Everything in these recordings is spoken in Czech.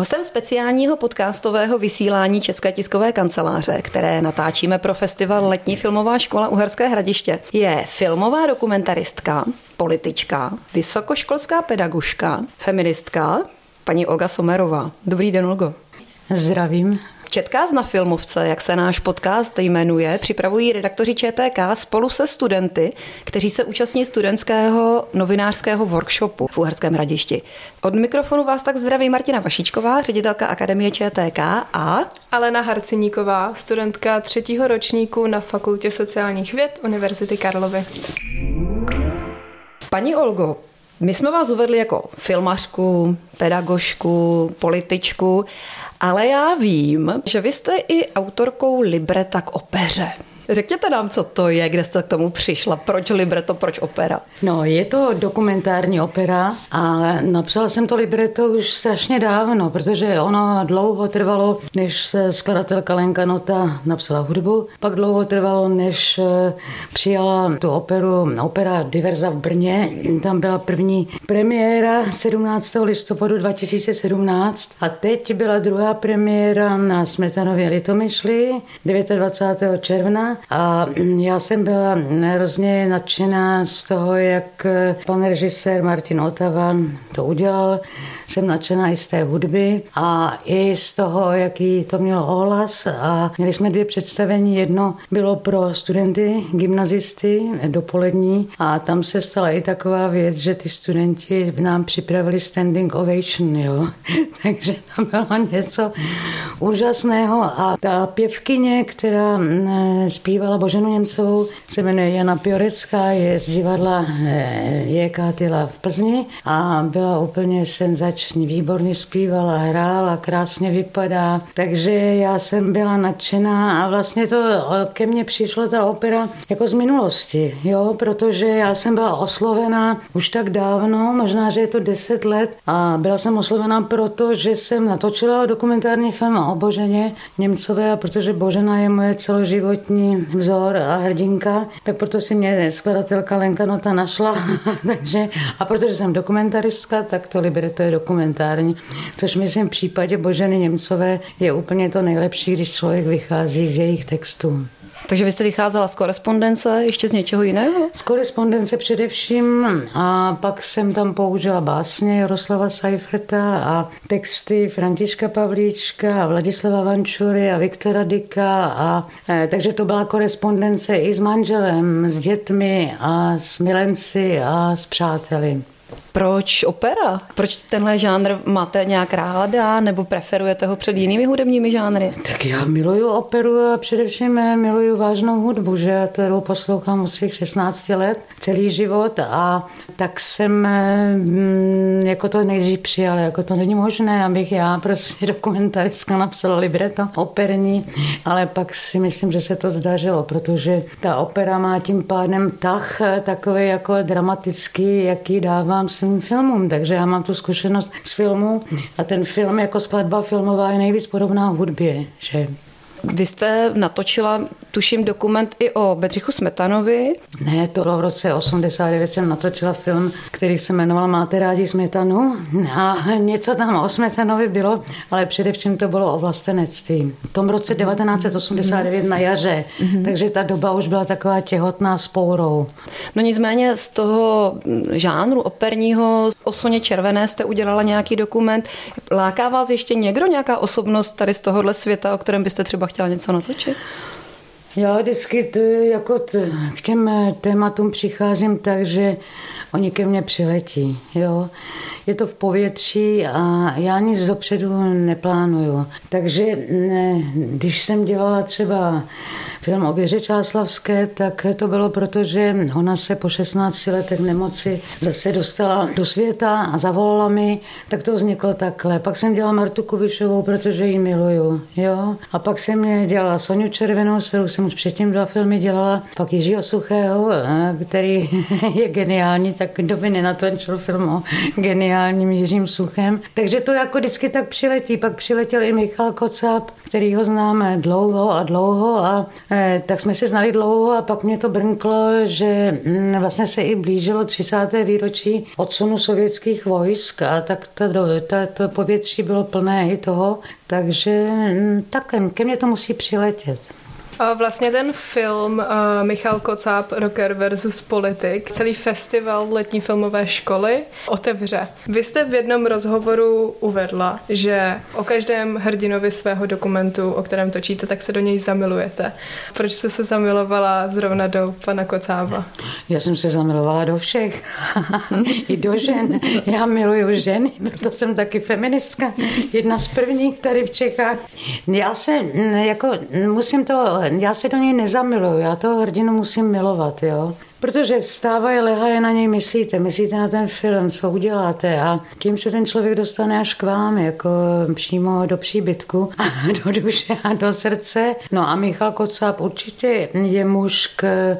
Hostem speciálního podcastového vysílání České tiskové kanceláře, které natáčíme pro festival Letní filmová škola Uherské hradiště, je filmová dokumentaristka, politička, vysokoškolská pedagožka, feministka, paní Olga Somerová. Dobrý den, Olgo. Zdravím. Četkaz na filmovce, jak se náš podcast jmenuje, připravují redaktoři ČTK spolu se studenty, kteří se účastní studentského novinářského workshopu v Uherském hradišti. Od mikrofonu vás tak zdraví Martina Vašičková, ředitelka Akademie ČTK a Alena Harciníková, studentka třetího ročníku na Fakultě sociálních věd Univerzity Karlovy. Paní Olgo, my jsme vás uvedli jako filmařku, pedagožku, političku, ale já vím, že vy jste i autorkou libreta k opeře. Řekněte nám, co to je, kde jste k tomu přišla, proč libreto, proč opera? No, je to dokumentární opera a napsala jsem to libreto už strašně dávno, protože ono dlouho trvalo, než se skladatelka Lenka Nota napsala hudbu, pak dlouho trvalo, než eh, přijala tu operu, opera Diverza v Brně, tam byla první premiéra 17. listopadu 2017 a teď byla druhá premiéra na Smetanově Litomyšli 29. června a já jsem byla hrozně nadšená z toho, jak pan režisér Martin Otava to udělal. Jsem nadšená i z té hudby a i z toho, jaký to mělo ohlas. A měli jsme dvě představení. Jedno bylo pro studenty, gymnazisty, dopolední a tam se stala i taková věc, že ty studenti nám připravili standing ovation, jo. Takže to bylo něco úžasného a ta pěvkyně, která zpívala Boženu Němcovou, se jmenuje Jana Piorecká, je z divadla eh, J.K. Tyla v Plzni a byla úplně senzační, výborně zpívala, hrála, krásně vypadá, takže já jsem byla nadšená a vlastně to eh, ke mně přišla ta opera jako z minulosti, jo, protože já jsem byla oslovená už tak dávno, možná, že je to deset let a byla jsem oslovená proto, že jsem natočila dokumentární film o Boženě Němcové a protože Božena je moje celoživotní vzor a hrdinka, tak proto si mě skladatelka Lenka Nota našla. Takže, a protože jsem dokumentaristka, tak to libreto je dokumentární, což myslím v případě Boženy Němcové je úplně to nejlepší, když člověk vychází z jejich textů. Takže vy jste vycházela z korespondence, ještě z něčeho jiného? Z korespondence především a pak jsem tam použila básně Jaroslava Seiferta a texty Františka Pavlíčka a Vladislava Vančury a Viktora Dika a e, takže to byla korespondence i s manželem, s dětmi a s milenci a s přáteli. Proč opera? Proč tenhle žánr máte nějak ráda nebo preferujete ho před jinými hudebními žánry? Tak já miluju operu a především miluju vážnou hudbu, že to poslouchám od svých 16 let, celý život a tak jsem mm, jako to nejdřív přijala, jako to není možné, abych já prostě dokumentaristka napsala libreto operní, ale pak si myslím, že se to zdařilo, protože ta opera má tím pádem tah takový jako dramatický, jaký dávám svým filmům, takže já mám tu zkušenost s filmu a ten film jako skladba filmová je nejvíc podobná hudbě, že vy jste natočila, tuším, dokument i o Bedřichu Smetanovi. Ne, to bylo v roce 89 jsem natočila film, který se jmenoval Máte rádi smetanu a něco tam o Smetanovi bylo, ale především to bylo o vlastenectví. V tom roce 1989 na jaře, mm-hmm. takže ta doba už byla taková těhotná s pourou. No nicméně z toho žánru operního o Soně Červené jste udělala nějaký dokument. Láká vás ještě někdo, nějaká osobnost tady z tohohle světa, o kterém byste třeba chtěla něco natočit? Já vždycky t, jako t, k těm tématům přicházím tak, že oni ke mně přiletí. Jo? Je to v povětří a já nic dopředu neplánuju. Takže ne, když jsem dělala třeba film o Věře Čáslavské, tak to bylo proto, že ona se po 16 letech nemoci zase dostala do světa a zavolala mi, tak to vzniklo takhle. Pak jsem dělala Martu Kubišovou, protože ji miluju. Jo? A pak jsem dělala Soniu Červenou, kterou jsem už předtím dva filmy dělala, pak Jiřího Suchého, který je geniální, tak kdo by nenatočil film o geniální geniálním Jiřím Suchem. Takže to jako vždycky tak přiletí. Pak přiletěl i Michal Kocap, který ho známe dlouho a dlouho a eh, tak jsme se znali dlouho a pak mě to brnklo, že hm, vlastně se i blížilo 30. výročí odsunu sovětských vojsk a tak to, to, to povětří bylo plné i toho, takže hm, tak ke mně to musí přiletět. Vlastně ten film uh, Michal Kocáb, Rocker versus Politik, celý festival letní filmové školy otevře. Vy jste v jednom rozhovoru uvedla, že o každém hrdinovi svého dokumentu, o kterém točíte, tak se do něj zamilujete. Proč jste se zamilovala zrovna do pana Kocába? Já jsem se zamilovala do všech. I do žen. Já miluju ženy, proto jsem taky feministka. Jedna z prvních tady v Čechách. Já se jako musím to já se do něj nezamiluju, já toho hrdinu musím milovat, jo. Protože vstávají, lehaje na něj myslíte, myslíte na ten film, co uděláte a tím se ten člověk dostane až k vám, jako přímo do příbytku, do duše a do srdce. No a Michal Kocáb určitě je muž k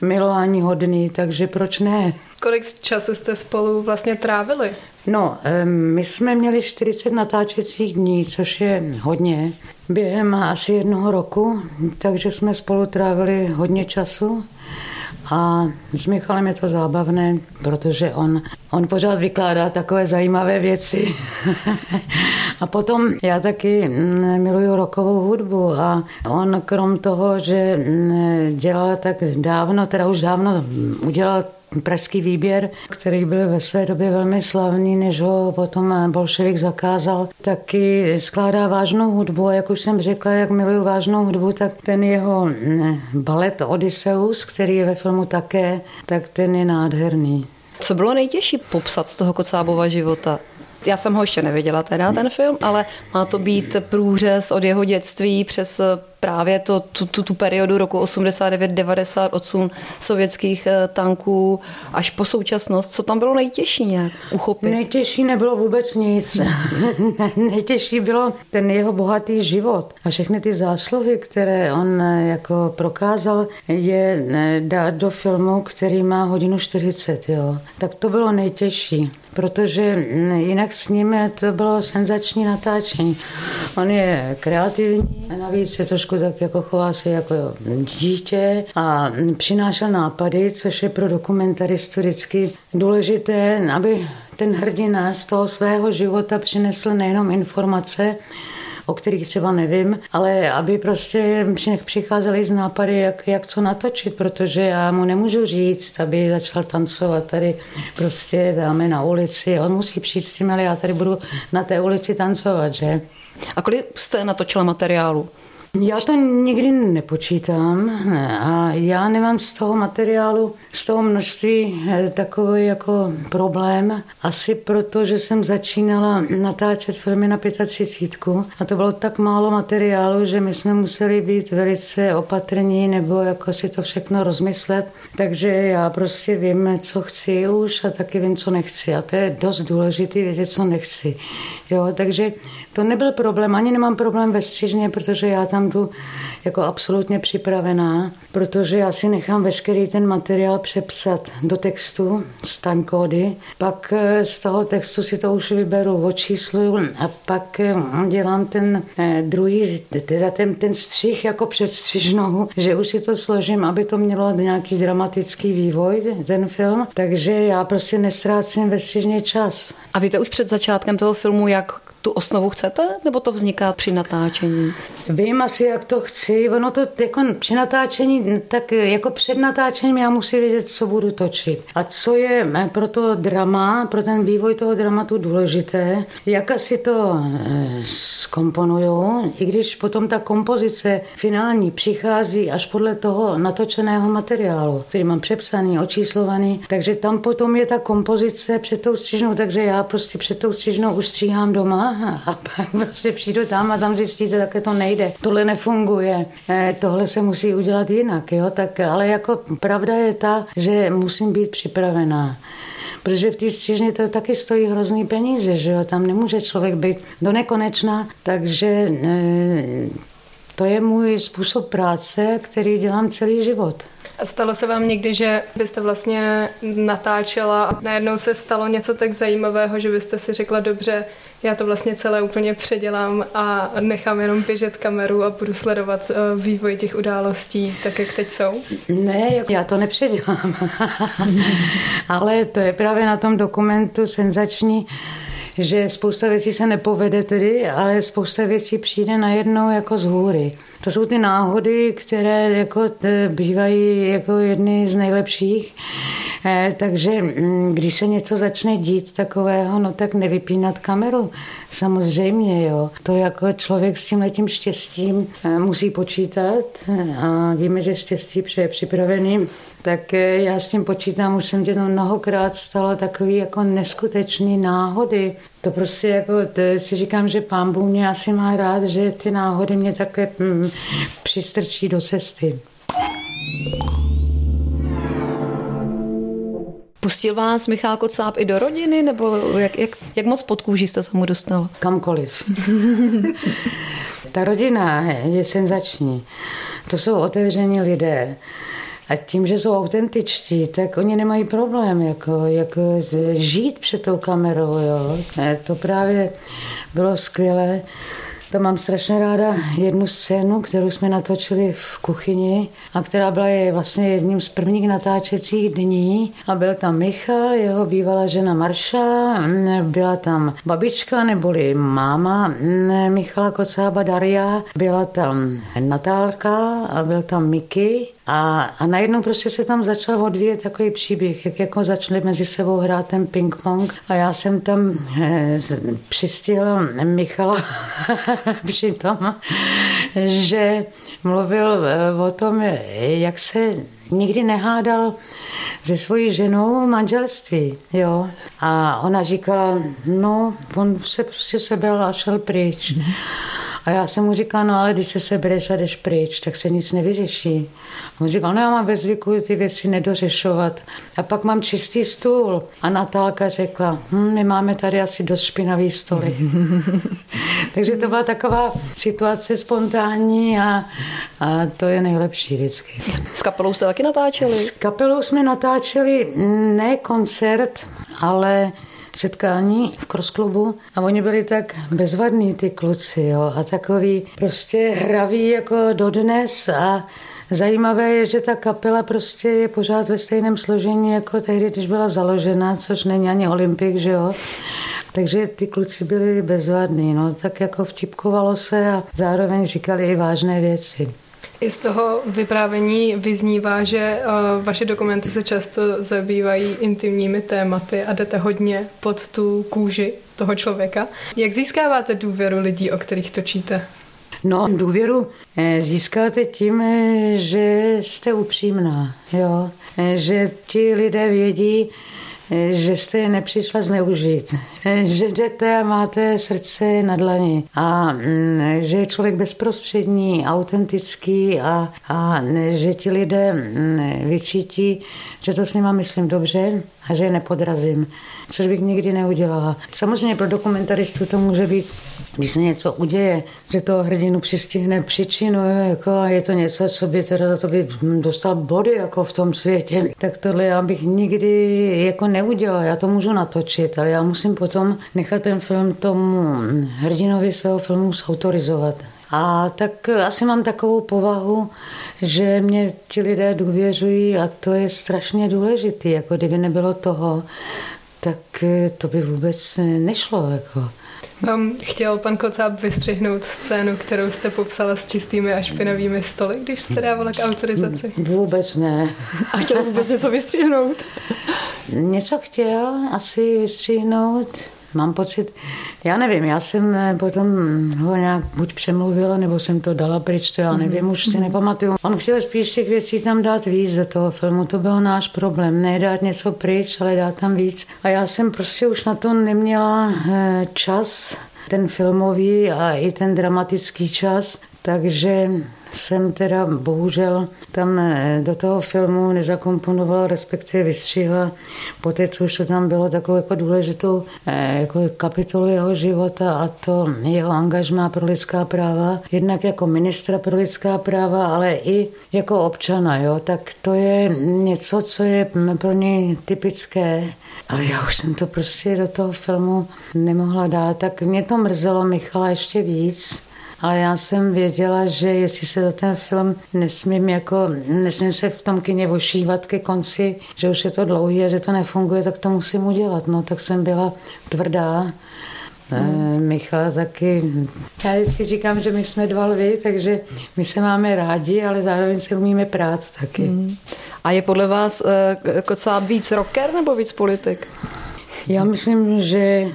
milování hodný, takže proč ne? Kolik času jste spolu vlastně trávili? No, my jsme měli 40 natáčecích dní, což je hodně. Během asi jednoho roku, takže jsme spolu trávili hodně času. A s Michalem je to zábavné, protože on, on pořád vykládá takové zajímavé věci. a potom já taky mm, miluju rokovou hudbu a on krom toho, že mm, dělal tak dávno, teda už dávno udělal pražský výběr, který byl ve své době velmi slavný, než ho potom bolševik zakázal, taky skládá vážnou hudbu a jak už jsem řekla, jak miluju vážnou hudbu, tak ten jeho mm, balet Odysseus, který je ve filmu také, tak ten je nádherný. Co bylo nejtěžší popsat z toho Kocábova života? Já jsem ho ještě neviděla teda ten film, ale má to být průřez od jeho dětství přes právě to, tu, tu, tu periodu roku 89-90 odsun sovětských eh, tanků až po současnost. Co tam bylo nejtěžší nějak uchopit? Nejtěžší nebylo vůbec nic. nejtěžší bylo ten jeho bohatý život a všechny ty zásluhy, které on eh, jako prokázal, je eh, dát do filmu, který má hodinu 40. Jo. Tak to bylo nejtěžší protože hm, jinak s ním to bylo senzační natáčení. On je kreativní, a navíc je trošku tak jako chová se jako dítě a přinášel nápady, což je pro dokumentaristu vždycky důležité, aby ten hrdina z toho svého života přinesl nejenom informace, o kterých třeba nevím, ale aby prostě přicházeli z nápady, jak, jak co natočit, protože já mu nemůžu říct, aby začal tancovat tady prostě dáme na ulici. On musí přijít s tím, ale já tady budu na té ulici tancovat, že? A kolik jste natočila materiálu? Já to nikdy nepočítám a já nemám z toho materiálu, z toho množství eh, takový jako problém. Asi proto, že jsem začínala natáčet filmy na 35 a to bylo tak málo materiálu, že my jsme museli být velice opatrní nebo jako si to všechno rozmyslet. Takže já prostě vím, co chci už a taky vím, co nechci. A to je dost důležité vědět, co nechci. Jo, takže to nebyl problém, ani nemám problém ve střižně, protože já tam jdu jako absolutně připravená, protože já si nechám veškerý ten materiál přepsat do textu z timecody, pak eh, z toho textu si to už vyberu, očísluju a pak eh, dělám ten eh, druhý, teda ten, ten střih jako předstřižnou, že už si to složím, aby to mělo nějaký dramatický vývoj, ten film, takže já prostě nestrácím ve střižně čas. A víte už před začátkem toho filmu, jak tu osnovu chcete, nebo to vzniká při natáčení? Vím asi, jak to chci. Ono to jako při natáčení, tak jako před natáčením já musím vědět, co budu točit. A co je pro to drama, pro ten vývoj toho dramatu důležité, jak asi to eh, skomponuju, i když potom ta kompozice finální přichází až podle toho natočeného materiálu, který mám přepsaný, očíslovaný, takže tam potom je ta kompozice před tou střižnou, takže já prostě před tou střižnou už stříhám doma a pak prostě přijdu tam a tam zjistíte, také to nejde, tohle nefunguje, eh, tohle se musí udělat jinak, jo, tak ale jako pravda je ta, že musím být připravená. Protože v té střižně to taky stojí hrozný peníze, že jo? Tam nemůže člověk být do nekonečna, takže eh, to je můj způsob práce, který dělám celý život. A stalo se vám někdy, že byste vlastně natáčela a najednou se stalo něco tak zajímavého, že byste si řekla, dobře, já to vlastně celé úplně předělám a nechám jenom běžet kameru a budu sledovat eh, vývoj těch událostí, tak jak teď jsou? Ne, já to nepředělám. Ale to je právě na tom dokumentu senzační, že spousta věcí se nepovede tedy, ale spousta věcí přijde najednou jako z hůry. To jsou ty náhody, které jako bývají jako jedny z nejlepších. Eh, takže mm, když se něco začne dít takového, no tak nevypínat kameru. Samozřejmě, jo. To jako člověk s tím letím štěstím eh, musí počítat a víme, že štěstí přeje připravený tak eh, já s tím počítám, už jsem tě to mnohokrát stalo takový jako neskutečný náhody. To prostě jako, to si říkám, že pán Bůh mě asi má rád, že ty náhody mě také mm, přistrčí do cesty. Pustil vás Michal Kocáb i do rodiny, nebo jak, jak, jak moc pod kůží jste se mu dostal? Kamkoliv. Ta rodina je senzační. To jsou otevření lidé. A tím, že jsou autentičtí, tak oni nemají problém jako, jako žít před tou kamerou. Jo. To právě bylo skvělé. To mám strašně ráda jednu scénu, kterou jsme natočili v kuchyni a která byla je vlastně jedním z prvních natáčecích dní. A byl tam Michal, jeho bývalá žena Marša, byla tam babička neboli máma Michala Kocába Daria, byla tam Natálka a byl tam Miky a, a najednou prostě se tam začal odvíjet takový příběh, jak jako začali mezi sebou hrát ten ping-pong a já jsem tam eh, přistihla Michala při tom, že mluvil eh, o tom, jak se nikdy nehádal se svojí ženou v manželství, jo. A ona říkala, no, on se prostě sebral a šel pryč. A já jsem mu říkal, no ale když se sebereš a jdeš pryč, tak se nic nevyřeší. On říkal, no já mám ve zvyku ty věci nedořešovat. A pak mám čistý stůl. A Natálka řekla, hm, my máme tady asi dost špinavý stoly. Takže to byla taková situace spontánní a, a to je nejlepší vždycky. S kapelou jste taky natáčeli? S kapelou jsme natáčeli ne koncert, ale setkání v crossklubu a oni byli tak bezvadní ty kluci jo, a takový prostě hraví jako dodnes a Zajímavé je, že ta kapela prostě je pořád ve stejném složení jako tehdy, když byla založena, což není ani olympik, že jo. Takže ty kluci byli bezvadní, no tak jako vtipkovalo se a zároveň říkali i vážné věci. I z toho vyprávění vyznívá, že uh, vaše dokumenty se často zabývají intimními tématy a jdete hodně pod tu kůži toho člověka. Jak získáváte důvěru lidí, o kterých točíte? No, důvěru eh, získáte tím, eh, že jste upřímná, jo? že ti lidé vědí, že jste nepřišla zneužít, že jdete a máte srdce na dlani a mm, že je člověk bezprostřední, autentický a, a že ti lidé mm, vycítí, že to s nima myslím dobře a že je nepodrazím, což bych nikdy neudělala. Samozřejmě pro dokumentaristu to může být když se něco uděje, že toho hrdinu přistihne příčinu, jako a je to něco, co by teda to by dostal body jako v tom světě, tak tohle já bych nikdy jako neudělala. Já to můžu natočit, ale já musím potom nechat ten film tomu hrdinovi svého filmu zautorizovat. A tak asi mám takovou povahu, že mě ti lidé důvěřují a to je strašně důležité. Jako kdyby nebylo toho, tak to by vůbec nešlo. Jako. Um, chtěl pan Kocáb vystřihnout scénu, kterou jste popsala s čistými a špinavými stoly, když jste dávala k autorizaci? Vůbec ne. A chtěl vůbec něco vystřihnout? Něco chtěl asi vystřihnout. Mám pocit, já nevím, já jsem eh, potom ho nějak buď přemluvila, nebo jsem to dala pryč, to já mhm. nevím, už si nepamatuju. On chtěl spíš těch věcí tam dát víc do toho filmu, to byl náš problém, ne dát něco pryč, ale dát tam víc. A já jsem prostě už na to neměla eh, čas, ten filmový a i ten dramatický čas, takže jsem teda bohužel tam eh, do toho filmu nezakomponovala, respektive vystřihla po té, co už to tam bylo takovou jako důležitou eh, jako kapitolu jeho života a to jeho angažmá pro lidská práva, jednak jako ministra pro lidská práva, ale i jako občana, jo, tak to je něco, co je pro něj typické, ale já už jsem to prostě do toho filmu nemohla dát, tak mě to mrzelo Michala ještě víc, ale já jsem věděla, že jestli se za ten film nesmím, jako, nesmím se v tom kině ošívat ke konci, že už je to dlouhý a že to nefunguje, tak to musím udělat. No, tak jsem byla tvrdá. Hmm. Michal taky, já vždycky říkám, že my jsme dva lvy, takže my se máme rádi, ale zároveň se umíme prát taky. Hmm. A je podle vás uh, Kocáb víc rocker nebo víc politik? Já myslím, že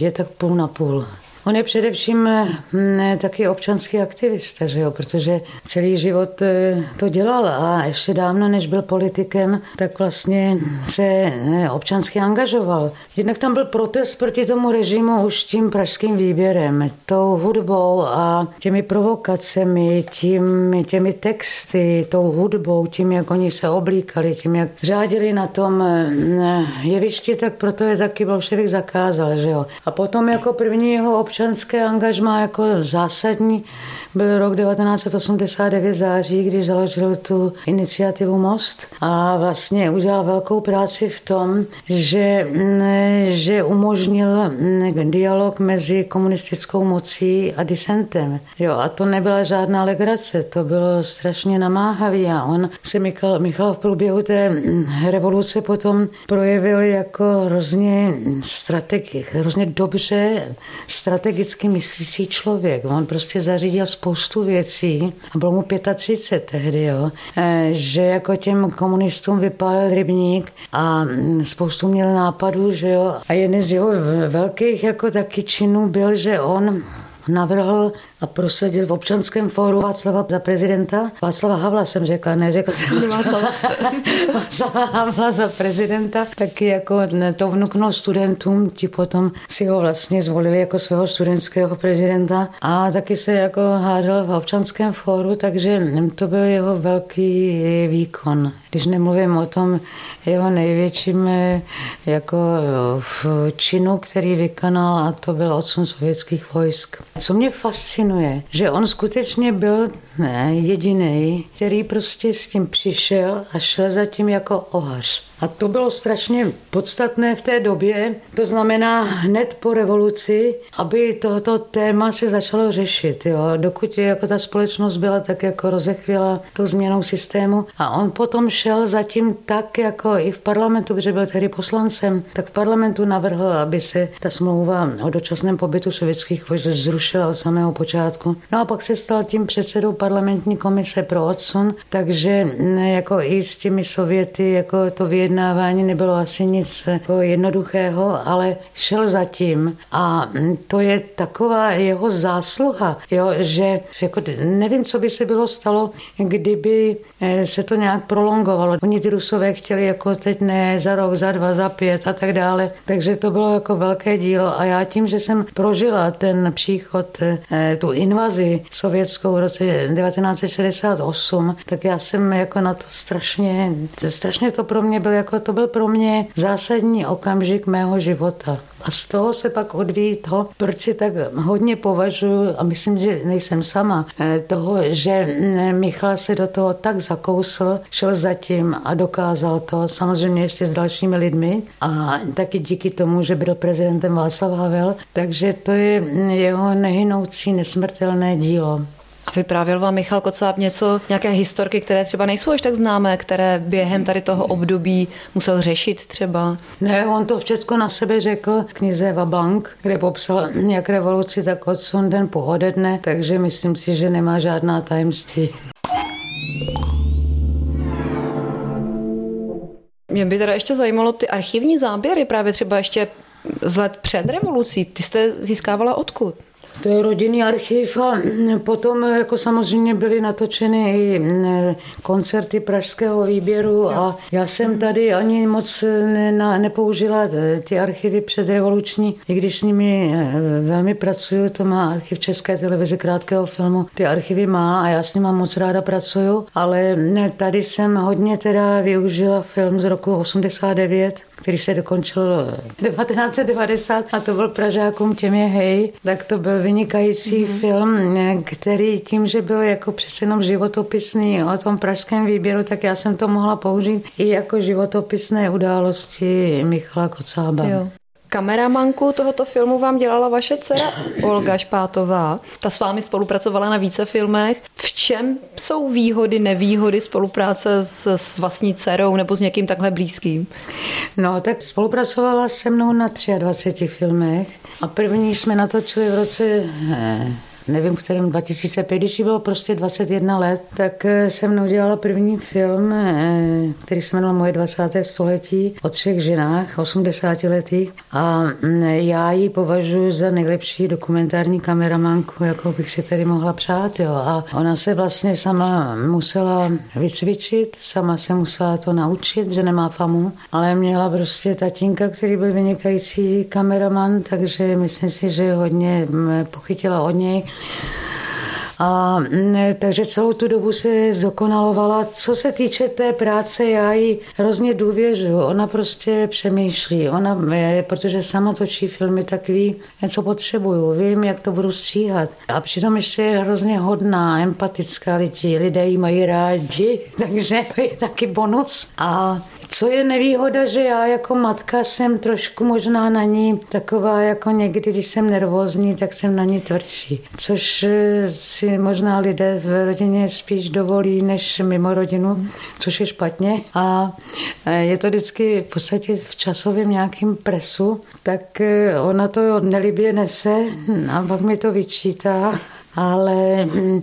je tak půl na půl. On je především hm, taky občanský aktivista, že jo? protože celý život eh, to dělal a ještě dávno, než byl politikem, tak vlastně se eh, občansky angažoval. Jednak tam byl protest proti tomu režimu už tím pražským výběrem, tou hudbou a těmi provokacemi, tím, těmi texty, tou hudbou, tím, jak oni se oblíkali, tím, jak řádili na tom hm, jevišti, tak proto je taky bolševik zakázal. Že jo? A potom jako první jeho občan občanské angažmá jako zásadní byl rok 1989 září, když založil tu iniciativu Most a vlastně udělal velkou práci v tom, že, že umožnil dialog mezi komunistickou mocí a disentem. Jo, a to nebyla žádná legrace, to bylo strašně namáhavý a on se Michal, Michal v průběhu té revoluce potom projevil jako hrozně strategick, hrozně dobře strategicky myslící člověk. On prostě zařídil spoustu věcí, a bylo mu 35 tehdy, jo, eh, že jako těm komunistům vypálil rybník a mm, spoustu měl nápadů, že jo. A jeden z jeho velkých jako taky činů byl, že on navrhl a prosadil v občanském fóru Václava za prezidenta. Václava Havla jsem řekla, neřekla jsem Václava. Václava Havla za prezidenta, taky jako to vnuknul studentům, ti potom si ho vlastně zvolili jako svého studentského prezidenta a taky se jako hádal v občanském fóru, takže to byl jeho velký výkon. Když nemluvím o tom jeho největším jako v činu, který vykonal a to byl odsun sovětských vojsk. Co mě fascinuje, že on skutečně byl jediný, který prostě s tím přišel a šel za tím jako ohař. A to bylo strašně podstatné v té době, to znamená hned po revoluci, aby tohoto téma se začalo řešit. Jo. Dokud je, jako ta společnost byla tak jako rozechvěla tou změnou systému a on potom šel zatím tak jako i v parlamentu, protože byl tehdy poslancem, tak v parlamentu navrhl, aby se ta smlouva o dočasném pobytu sovětských vojsk zrušila od samého počátku. No a pak se stal tím předsedou parlamentní komise pro odsun, takže jako i s těmi Sověty jako to věděl vyjednávání nebylo asi nic jako jednoduchého, ale šel zatím a to je taková jeho zásluha, jo, že jako nevím, co by se bylo stalo, kdyby eh, se to nějak prolongovalo. Oni ty Rusové chtěli jako teď ne za rok, za dva, za pět a tak dále, takže to bylo jako velké dílo. A já tím, že jsem prožila ten příchod, eh, tu invazi sovětskou v roce 1968, tak já jsem jako na to strašně, strašně to pro mě byl jako to byl pro mě zásadní okamžik mého života. A z toho se pak odvíjí to, proč si tak hodně považuji, a myslím, že nejsem sama, eh, toho, že mm, Michal se do toho tak zakousl, šel zatím a dokázal to, samozřejmě ještě s dalšími lidmi a taky díky tomu, že byl prezidentem Václav Havel, takže to je mm, jeho nehynoucí, nesmrtelné dílo. A vyprávěl vám Michal Kocáb něco, nějaké historky, které třeba nejsou až tak známé, které během tady toho období musel řešit třeba? Ne, on to všechno na sebe řekl v knize Vabank, kde popsal jak revoluci, tak odsun den pohode dne, takže myslím si, že nemá žádná tajemství. Mě by teda ještě zajímalo ty archivní záběry, právě třeba ještě z let před revolucí. Ty jste získávala odkud? To je rodinný archiv a potom jako samozřejmě byly natočeny i koncerty pražského výběru a já jsem tady ani moc ne, nepoužila ty archivy předrevoluční, i když s nimi eh, velmi pracuju, to má archiv České televize krátkého filmu, ty archivy má a já s nimi moc ráda pracuju, ale tady jsem hodně teda využila film z roku 89, který se dokončil 1990 a to byl Pražákům těm je hej, tak to byl vynikající mm-hmm. film, který tím, že byl jako přece jenom životopisný o tom pražském výběru, tak já jsem to mohla použít i jako životopisné události Michala Kocába. Jo. Kameramanku tohoto filmu vám dělala vaše dcera Olga Špátová. Ta s vámi spolupracovala na více filmech. V čem jsou výhody, nevýhody spolupráce s, s vlastní dcerou nebo s někým takhle blízkým? No, tak spolupracovala se mnou na 23 filmech a první jsme natočili v roce eh, nevím, v kterém 2005, když bylo prostě 21 let, tak eh, se mnou dělala první film, eh, který se jmenoval Moje 20. století o třech ženách, 80 letých. A mm, já ji považuji za nejlepší dokumentární kameramanku, jako bych si tady mohla přát. Jo. A ona se vlastně sama musela vycvičit, sama se musela to naučit, že nemá famu, ale měla prostě tatínka, který byl vynikající kameraman, takže myslím si, že hodně mm, pochytila od něj. A mm, takže celou tu dobu se zdokonalovala. Co se týče té práce, já ji hrozně důvěřu. Ona prostě přemýšlí. Ona, protože sama točí filmy, tak ví, co potřebuju. Vím, jak to budu stříhat. A přitom ještě je hrozně hodná, empatická lidi. Lidé ji mají rádi, takže to je taky bonus. A co je nevýhoda, že já jako matka jsem trošku možná na ní taková jako někdy, když jsem nervózní, tak jsem na ní tvrdší. Což eh, si možná lidé v rodině spíš dovolí než mimo rodinu, což je špatně. A eh, je to vždycky v podstatě v časovém nějakým presu, tak eh, ona to nelibě nese a pak mi to vyčítá ale hm,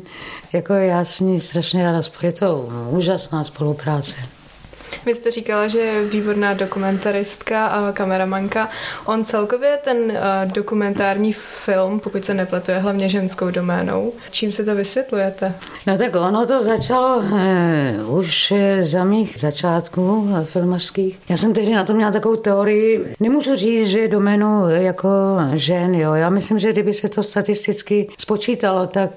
jako já s ní strašně ráda je to úžasná spolupráce. Vy jste říkala, že je výborná dokumentaristka a kameramanka. On celkově ten uh, dokumentární film, pokud se nepletu, je hlavně ženskou doménou. Čím se to vysvětlujete? No tak ono to začalo uh, už za mých začátků filmařských. Já jsem tehdy na to měla takovou teorii. Nemůžu říct, že je doménu jako žen, jo. Já myslím, že kdyby se to statisticky spočítalo, tak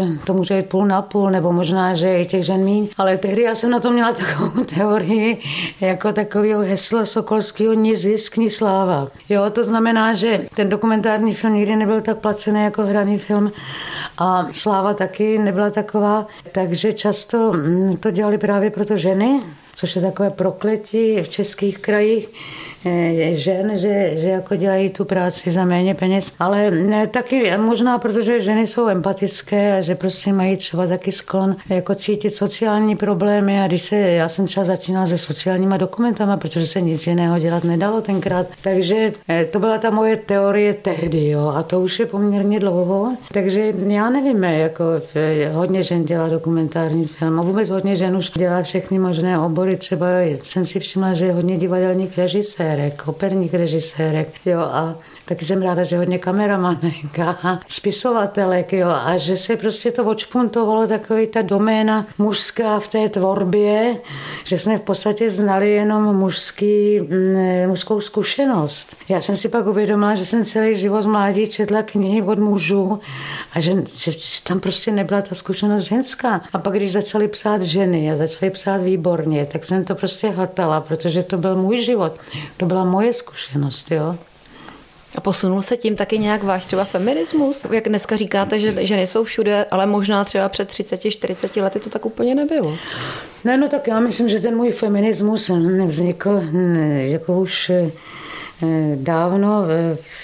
uh, to může být půl na půl, nebo možná, že i těch žen míň. Ale tehdy já jsem na to měla takovou teorii, jako takového hesla Sokolského ni zisk, ni sláva. Jo, to znamená, že ten dokumentární film nikdy nebyl tak placený jako hraný film a sláva taky nebyla taková, takže často mm, to dělali právě proto ženy, což je takové prokletí v českých krajích, žen, že, že jako dělají tu práci za méně peněz, ale ne, taky možná, protože ženy jsou empatické a že prostě mají třeba taky sklon jako cítit sociální problémy. A když se, já jsem třeba začínala se sociálníma dokumentama, protože se nic jiného dělat nedalo tenkrát, takže eh, to byla ta moje teorie tehdy, jo, a to už je poměrně dlouho, takže já nevím, jako eh, hodně žen dělá dokumentární film. A vůbec hodně žen už dělá všechny možné obory, třeba jsem si všimla, že je hodně divadelních režisérů, režisérek, operních režisérek, jo, a taky jsem ráda, že hodně kameramanek a spisovatelek, jo, a že se prostě to odšpuntovalo takový ta doména mužská v té tvorbě, že jsme v podstatě znali jenom mužský, mm, mužskou zkušenost. Já jsem si pak uvědomila, že jsem celý život mládí četla knihy od mužů a že, že, tam prostě nebyla ta zkušenost ženská. A pak, když začali psát ženy a začali psát výborně, tak jsem to prostě hatala, protože to byl můj život. To byla moje zkušenost, jo. A posunul se tím taky nějak váš třeba feminismus? Jak dneska říkáte, že ženy jsou všude, ale možná třeba před 30-40 lety to tak úplně nebylo. Ne, no tak já myslím, že ten můj feminismus nevznikl jako už Eh, dávno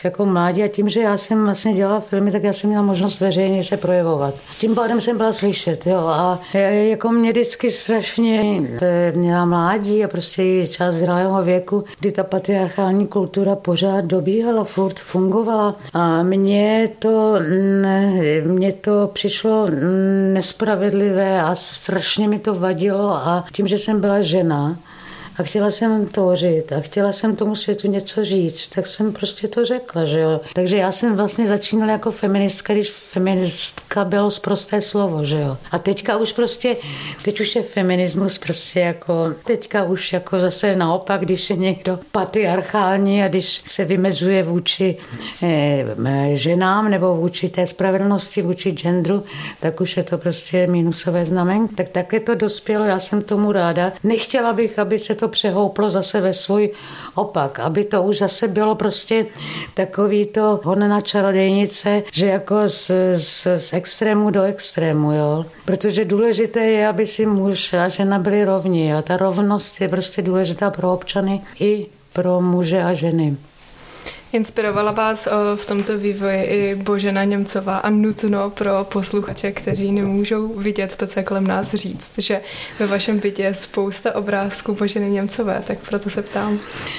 jako mládí a tím, že já jsem vlastně dělala filmy, tak já jsem měla možnost veřejně se projevovat. Tím pádem jsem byla slyšet, jo, a jako mě vždycky strašně eh, měla mládí a prostě i část zralého věku, kdy ta patriarchální kultura pořád dobíhala, furt fungovala a mně to, mně to přišlo nespravedlivé a strašně mi to vadilo a tím, že jsem byla žena, a chtěla jsem tvořit a chtěla jsem tomu světu něco říct, tak jsem prostě to řekla, že jo. Takže já jsem vlastně začínala jako feministka, když feministka bylo zprosté slovo, že jo. A teďka už prostě, teď už je feminismus prostě jako, teďka už jako zase naopak, když je někdo patriarchální a když se vymezuje vůči eh, ženám nebo vůči té spravedlnosti, vůči genderu, tak už je to prostě minusové znamen. Tak také to dospělo, já jsem tomu ráda. Nechtěla bych, aby se to přehouplo zase ve svůj opak, aby to už zase bylo prostě takový to honena čarodejnice, že jako z, z, z extrému do extrému, jo. Protože důležité je, aby si muž a žena byli rovni a ta rovnost je prostě důležitá pro občany i pro muže a ženy. Inspirovala vás eh, v tomto vývoji i Božena Němcová a nutno pro posluchače, kteří nemůžou vidět to, co je kolem nás říct, že ve vašem bytě je spousta obrázků Boženy Němcové, tak proto se ptám.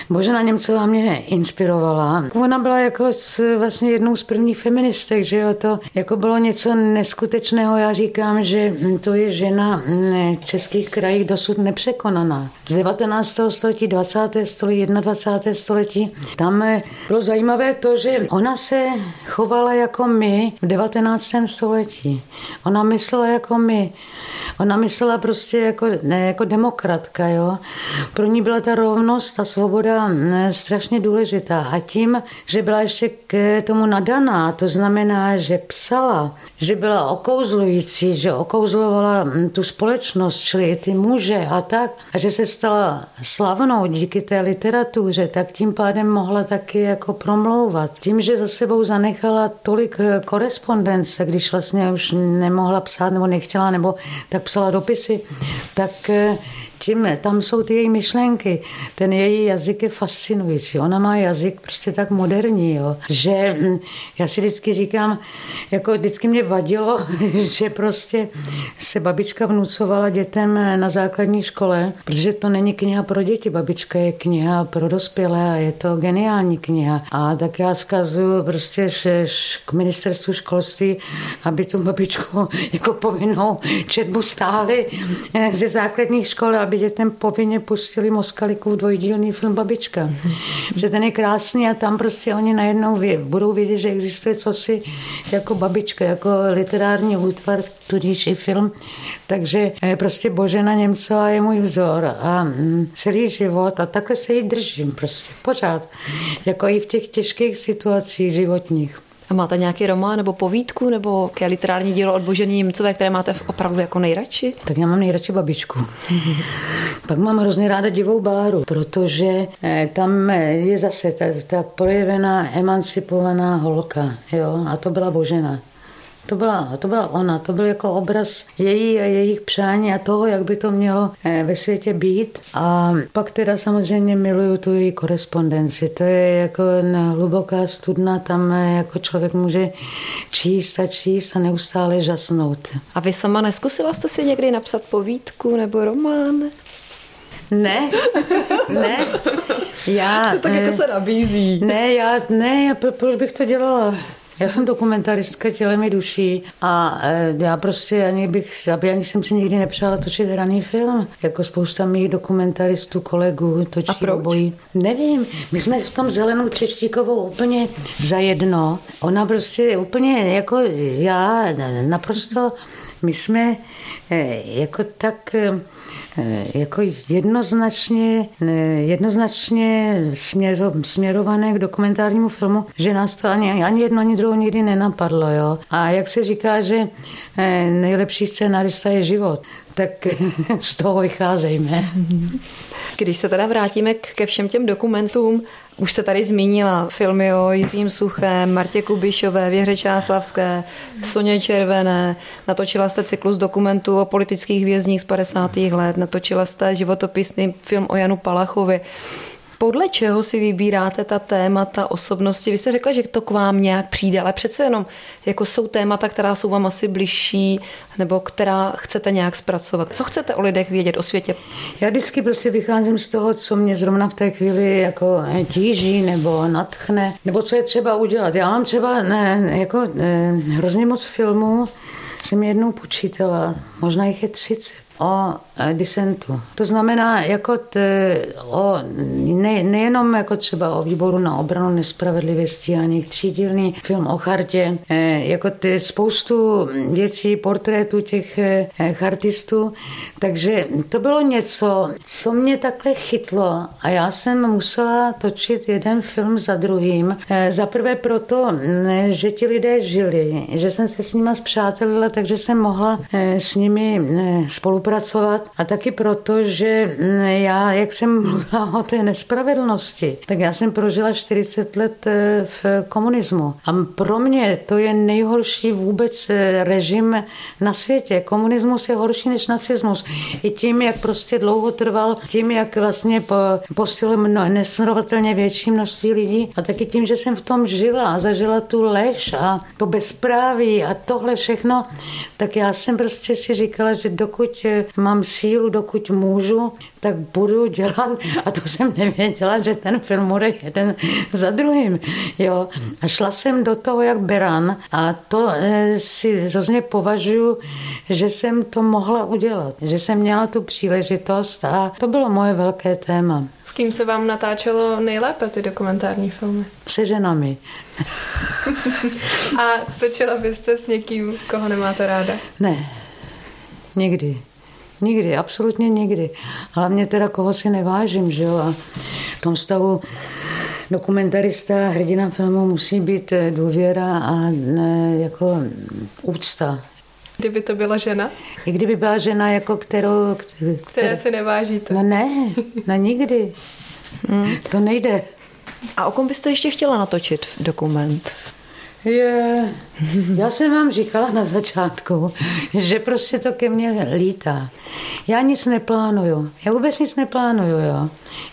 Božena Němcová mě inspirovala. Ona byla jako s, vlastně jednou z prvních feministek, že jo, to jako bylo něco neskutečného. Já říkám, že to je žena v českých krajích dosud nepřekonaná. Z 19. století, 20. století, 21. století, tam bylo zajímavé to, že ona se chovala jako my v 19. století. Ona myslela jako my. Ona myslela prostě jako, ne, jako demokratka. Jo? Pro ní byla ta rovnost, ta svoboda ne, strašně důležitá. A tím, že byla ještě k tomu nadaná, to znamená, že psala, že byla okouzlující, že okouzlovala tu společnost, čili ty muže a tak, a že se stala slavnou díky té literatuře, tak tím pádem mohla taky jako promlouvat. Tím, že za sebou zanechala tolik korespondence, když vlastně už nemohla psát nebo nechtěla, nebo tak psala dopisy, tak eh, tím, tam jsou ty její myšlenky. Ten její jazyk je fascinující. Ona má jazyk prostě tak moderní, jo, že hm, já si vždycky říkám, jako vždycky mě vadilo, že prostě se babička vnucovala dětem na základní škole, protože to není kniha pro děti, babička je kniha pro dospělé a je to geniální kniha. A tak já zkazuju prostě k ministerstvu školství, aby tu babičku jako povinnou četbu stáli ze základních škol, aby dětem povinně pustili Moskalikův dvojdílný film Babička. že ten je krásný a tam prostě oni najednou vě, budou vědět, že existuje cosi jako Babička, jako literární útvar, tudíž i film. Takže eh, prostě Božena Němcová je můj vzor a mm, celý život a takhle se jí držím prostě pořád. Jako i v těch těžkých situacích životních. A máte nějaký román nebo povídku nebo jaké literární dílo od Boženy Němcové, které máte opravdu jako nejradši? Tak já mám nejradši babičku. Pak mám hrozně ráda divou báru, protože eh, tam eh, je zase ta, ta projevená, emancipovaná holka. Jo? A to byla Božena. To byla, to byla ona, to byl jako obraz její a jejich přání a toho, jak by to mělo eh, ve světě být. A pak teda samozřejmě miluju tu její korespondenci. To je jako hluboká studna, tam eh, jako člověk může číst a číst a neustále žasnout. A vy sama neskusila jste si někdy napsat povídku nebo román? Ne, ne. Já, to tak jako eh, se nabízí. Ne, já, ne, já, proč bych to dělala? Já jsem dokumentaristka tělem i duší a e, já prostě ani bych, ani jsem si nikdy nepřála točit hraný film, jako spousta mých dokumentaristů, kolegů točí a proč? obojí. Nevím, my jsme v tom zelenou Třeštíkovou úplně zajedno. Ona prostě úplně jako já naprosto, my jsme e, jako tak e, jako jednoznačně, eh, jednoznačně směro, směrované k dokumentárnímu filmu, že nás to ani, ani jedno, ani druhou nikdy nenapadlo. Jo? A jak se říká, že eh, nejlepší scénarista je život, tak z toho vycházejme. Když se teda vrátíme ke všem těm dokumentům, už se tady zmínila filmy o Jiřím Suchem, Martě Kubišové, Věře Čáslavské, Soně Červené, natočila jste cyklus dokumentů o politických vězních z 50. let, natočila jste životopisný film o Janu Palachovi podle čeho si vybíráte ta témata osobnosti? Vy jste řekla, že to k vám nějak přijde, ale přece jenom jako jsou témata, která jsou vám asi bližší, nebo která chcete nějak zpracovat. Co chcete o lidech vědět, o světě? Já vždycky prostě vycházím z toho, co mě zrovna v té chvíli jako tíží nebo natchne, nebo co je třeba udělat. Já mám třeba ne, jako ne, hrozně moc filmů, jsem jednou počítala, možná jich je 30 o eh, disentu. To znamená jako t, o, ne, nejenom jako třeba o výboru na obranu nespravedlivosti, ani třídílný film o chartě, eh, jako ty spoustu věcí, portrétů těch eh, chartistů, takže to bylo něco, co mě takhle chytlo a já jsem musela točit jeden film za druhým. Za prvé proto, že ti lidé žili, že jsem se s nima zpřátelila, takže jsem mohla s nimi spolupracovat a taky proto, že já, jak jsem mluvila o té nespravedlnosti, tak já jsem prožila 40 let eh, v komunismu. A pro mě to je nejhorší vůbec eh, režim na světě. Komunismus je horší než nacismus. I tím, jak prostě dlouho trval, tím, jak vlastně postil nesrovnatelně větší množství lidí a taky tím, že jsem v tom žila a zažila tu lež a to bezpráví a tohle všechno, tak já jsem prostě si říkala, že dokud mám sílu, dokud můžu, tak budu dělat. A to jsem nevěděla, že ten film bude jeden za druhým. Jo. A šla jsem do toho jak beran a to eh, si hrozně považuji, že jsem to mohla udělat. Že jsem měla tu příležitost a to bylo moje velké téma. S kým se vám natáčelo nejlépe ty dokumentární filmy? Se ženami. a točila byste s někým, koho nemáte ráda? Ne, nikdy. Nikdy, absolutně nikdy. Hlavně teda koho si nevážím, že jo. A v tom stavu dokumentarista, hrdina filmu musí být eh, důvěra a ne, jako úcta. Kdyby to byla žena? I kdyby byla žena, jako kterou... Které, které si nevážíte? No ne, na nikdy. Hmm. To nejde. A o kom byste ještě chtěla natočit dokument? Je, já jsem vám říkala na začátku, že prostě to ke mně lítá. Já nic neplánuju. Já vůbec nic neplánuju, jo.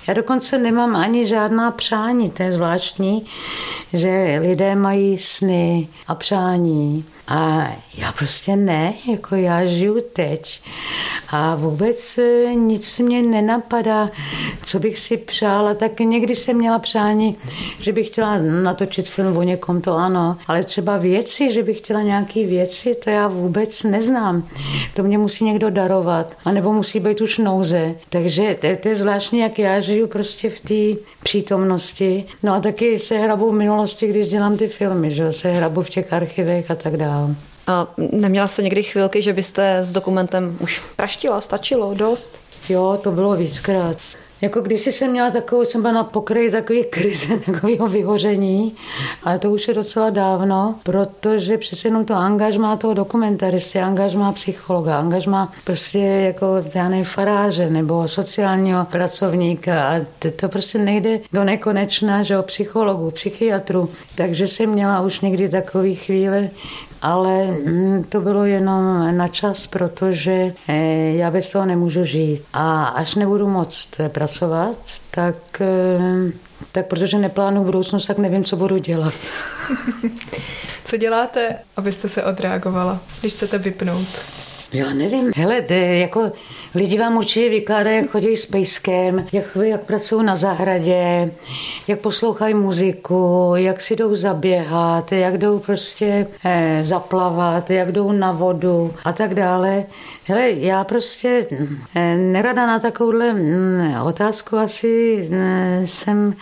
Já dokonce nemám ani žádná přání, to je zvláštní, že lidé mají sny a přání. A já prostě ne, jako já žiju teď. A vůbec e, nic mě nenapadá, co bych si přála. Tak někdy jsem měla přání, že bych chtěla natočit film o někom, to ano. Ale třeba věci, že bych chtěla nějaké věci, to já vůbec neznám. To mě musí někdo darovat, anebo musí být už nouze. Takže to, to je zvláštní, jak já žiju prostě v té přítomnosti. No a taky se hrabu v minulosti, když dělám ty filmy, že se hrabu v těch archivech a tak dále. A neměla jste někdy chvilky, že byste s dokumentem už praštila, stačilo, dost? Jo, to bylo víckrát. Jako když jsem měla takovou, jsem byla na pokraji takový krize, takového vyhoření, ale to už je docela dávno, protože přece jenom to angažmá toho dokumentaristy, angažmá psychologa, angažmá prostě jako, já nevím, faráře nebo sociálního pracovníka a to, prostě nejde do nekonečna, že o psychologu, psychiatru. Takže jsem měla už někdy takový chvíle, ale mm, to bylo jenom na čas, protože eh, já bez toho nemůžu žít. A až nebudu moct pracovat, tak, eh, tak protože neplánuju budoucnost, tak nevím, co budu dělat. Co děláte, abyste se odreagovala, když chcete vypnout? Já nevím. Hele, to jako lidi vám určitě vykládají, jak chodí s pejskem, jak, jak pracují na zahradě, jak poslouchají muziku, jak si jdou zaběhat, jak jdou prostě eh, zaplavat, jak jdou na vodu a tak dále. Hele, já prostě eh, nerada na takovouhle mm, otázku asi eh, jsem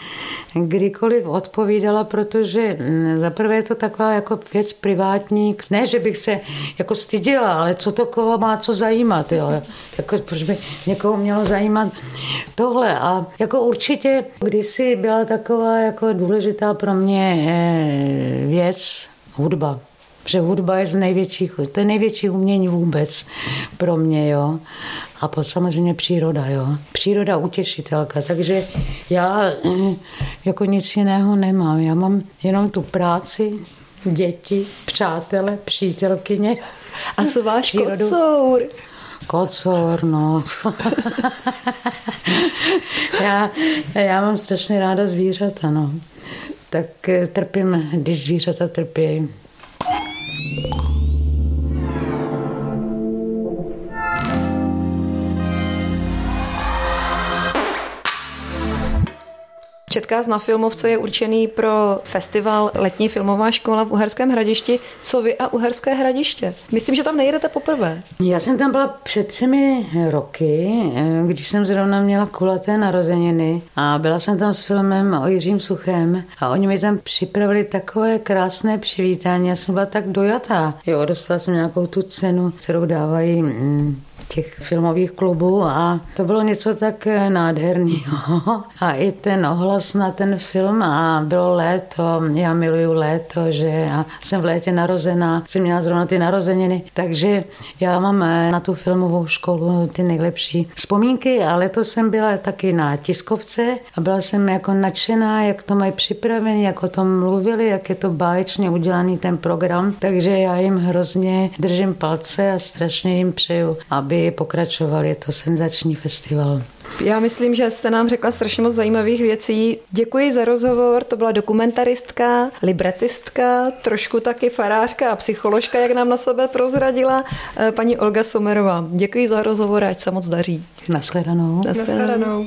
kdykoliv odpovídala, protože mm, zaprvé je to taková jako věc privátní. Ne, že bych se jako styděla, ale co to koho má co zajímat, jo. Jako, proč by někoho mělo zajímat tohle. A jako určitě kdysi byla taková jako důležitá pro mě eh, věc, hudba. Protože hudba je z největších, to je největší umění vůbec pro mě, jo. A po samozřejmě příroda, jo. Příroda utěšitelka, takže já eh, jako nic jiného nemám. Já mám jenom tu práci, děti, přátele, přítelkyně. A co váš přírodu. kocour? Kocour, no. já, já mám strašně ráda zvířata, no. Tak eh, trpím, když zvířata trpí. Thank you. Četkás na filmovce je určený pro festival Letní filmová škola v Uherském hradišti. Co vy a Uherské hradiště? Myslím, že tam nejdete poprvé. Já jsem tam byla před třemi roky, když jsem zrovna měla kulaté narozeniny a byla jsem tam s filmem o Jiřím Suchem a oni mi tam připravili takové krásné přivítání. Já jsem byla tak dojatá. Jo, dostala jsem nějakou tu cenu, kterou dávají mm, těch filmových klubů a to bylo něco tak eh, nádherného. A i ten ohlas na ten film a bylo léto, já miluju léto, že já jsem v létě narozená, jsem měla zrovna ty narozeniny, takže já mám eh, na tu filmovou školu ty nejlepší vzpomínky a letos jsem byla taky na tiskovce a byla jsem jako nadšená, jak to mají připravené, jak o tom mluvili, jak je to báječně udělaný ten program, takže já jim hrozně držím palce a strašně jim přeju, aby aby pokračoval. Je to senzační festival. Já myslím, že jste nám řekla strašně moc zajímavých věcí. Děkuji za rozhovor, to byla dokumentaristka, libretistka, trošku taky farářka a psycholožka, jak nám na sebe prozradila eh, paní Olga Somerová. Děkuji za rozhovor, ať se moc daří. Naschledanou. Naschledanou. Naschledanou.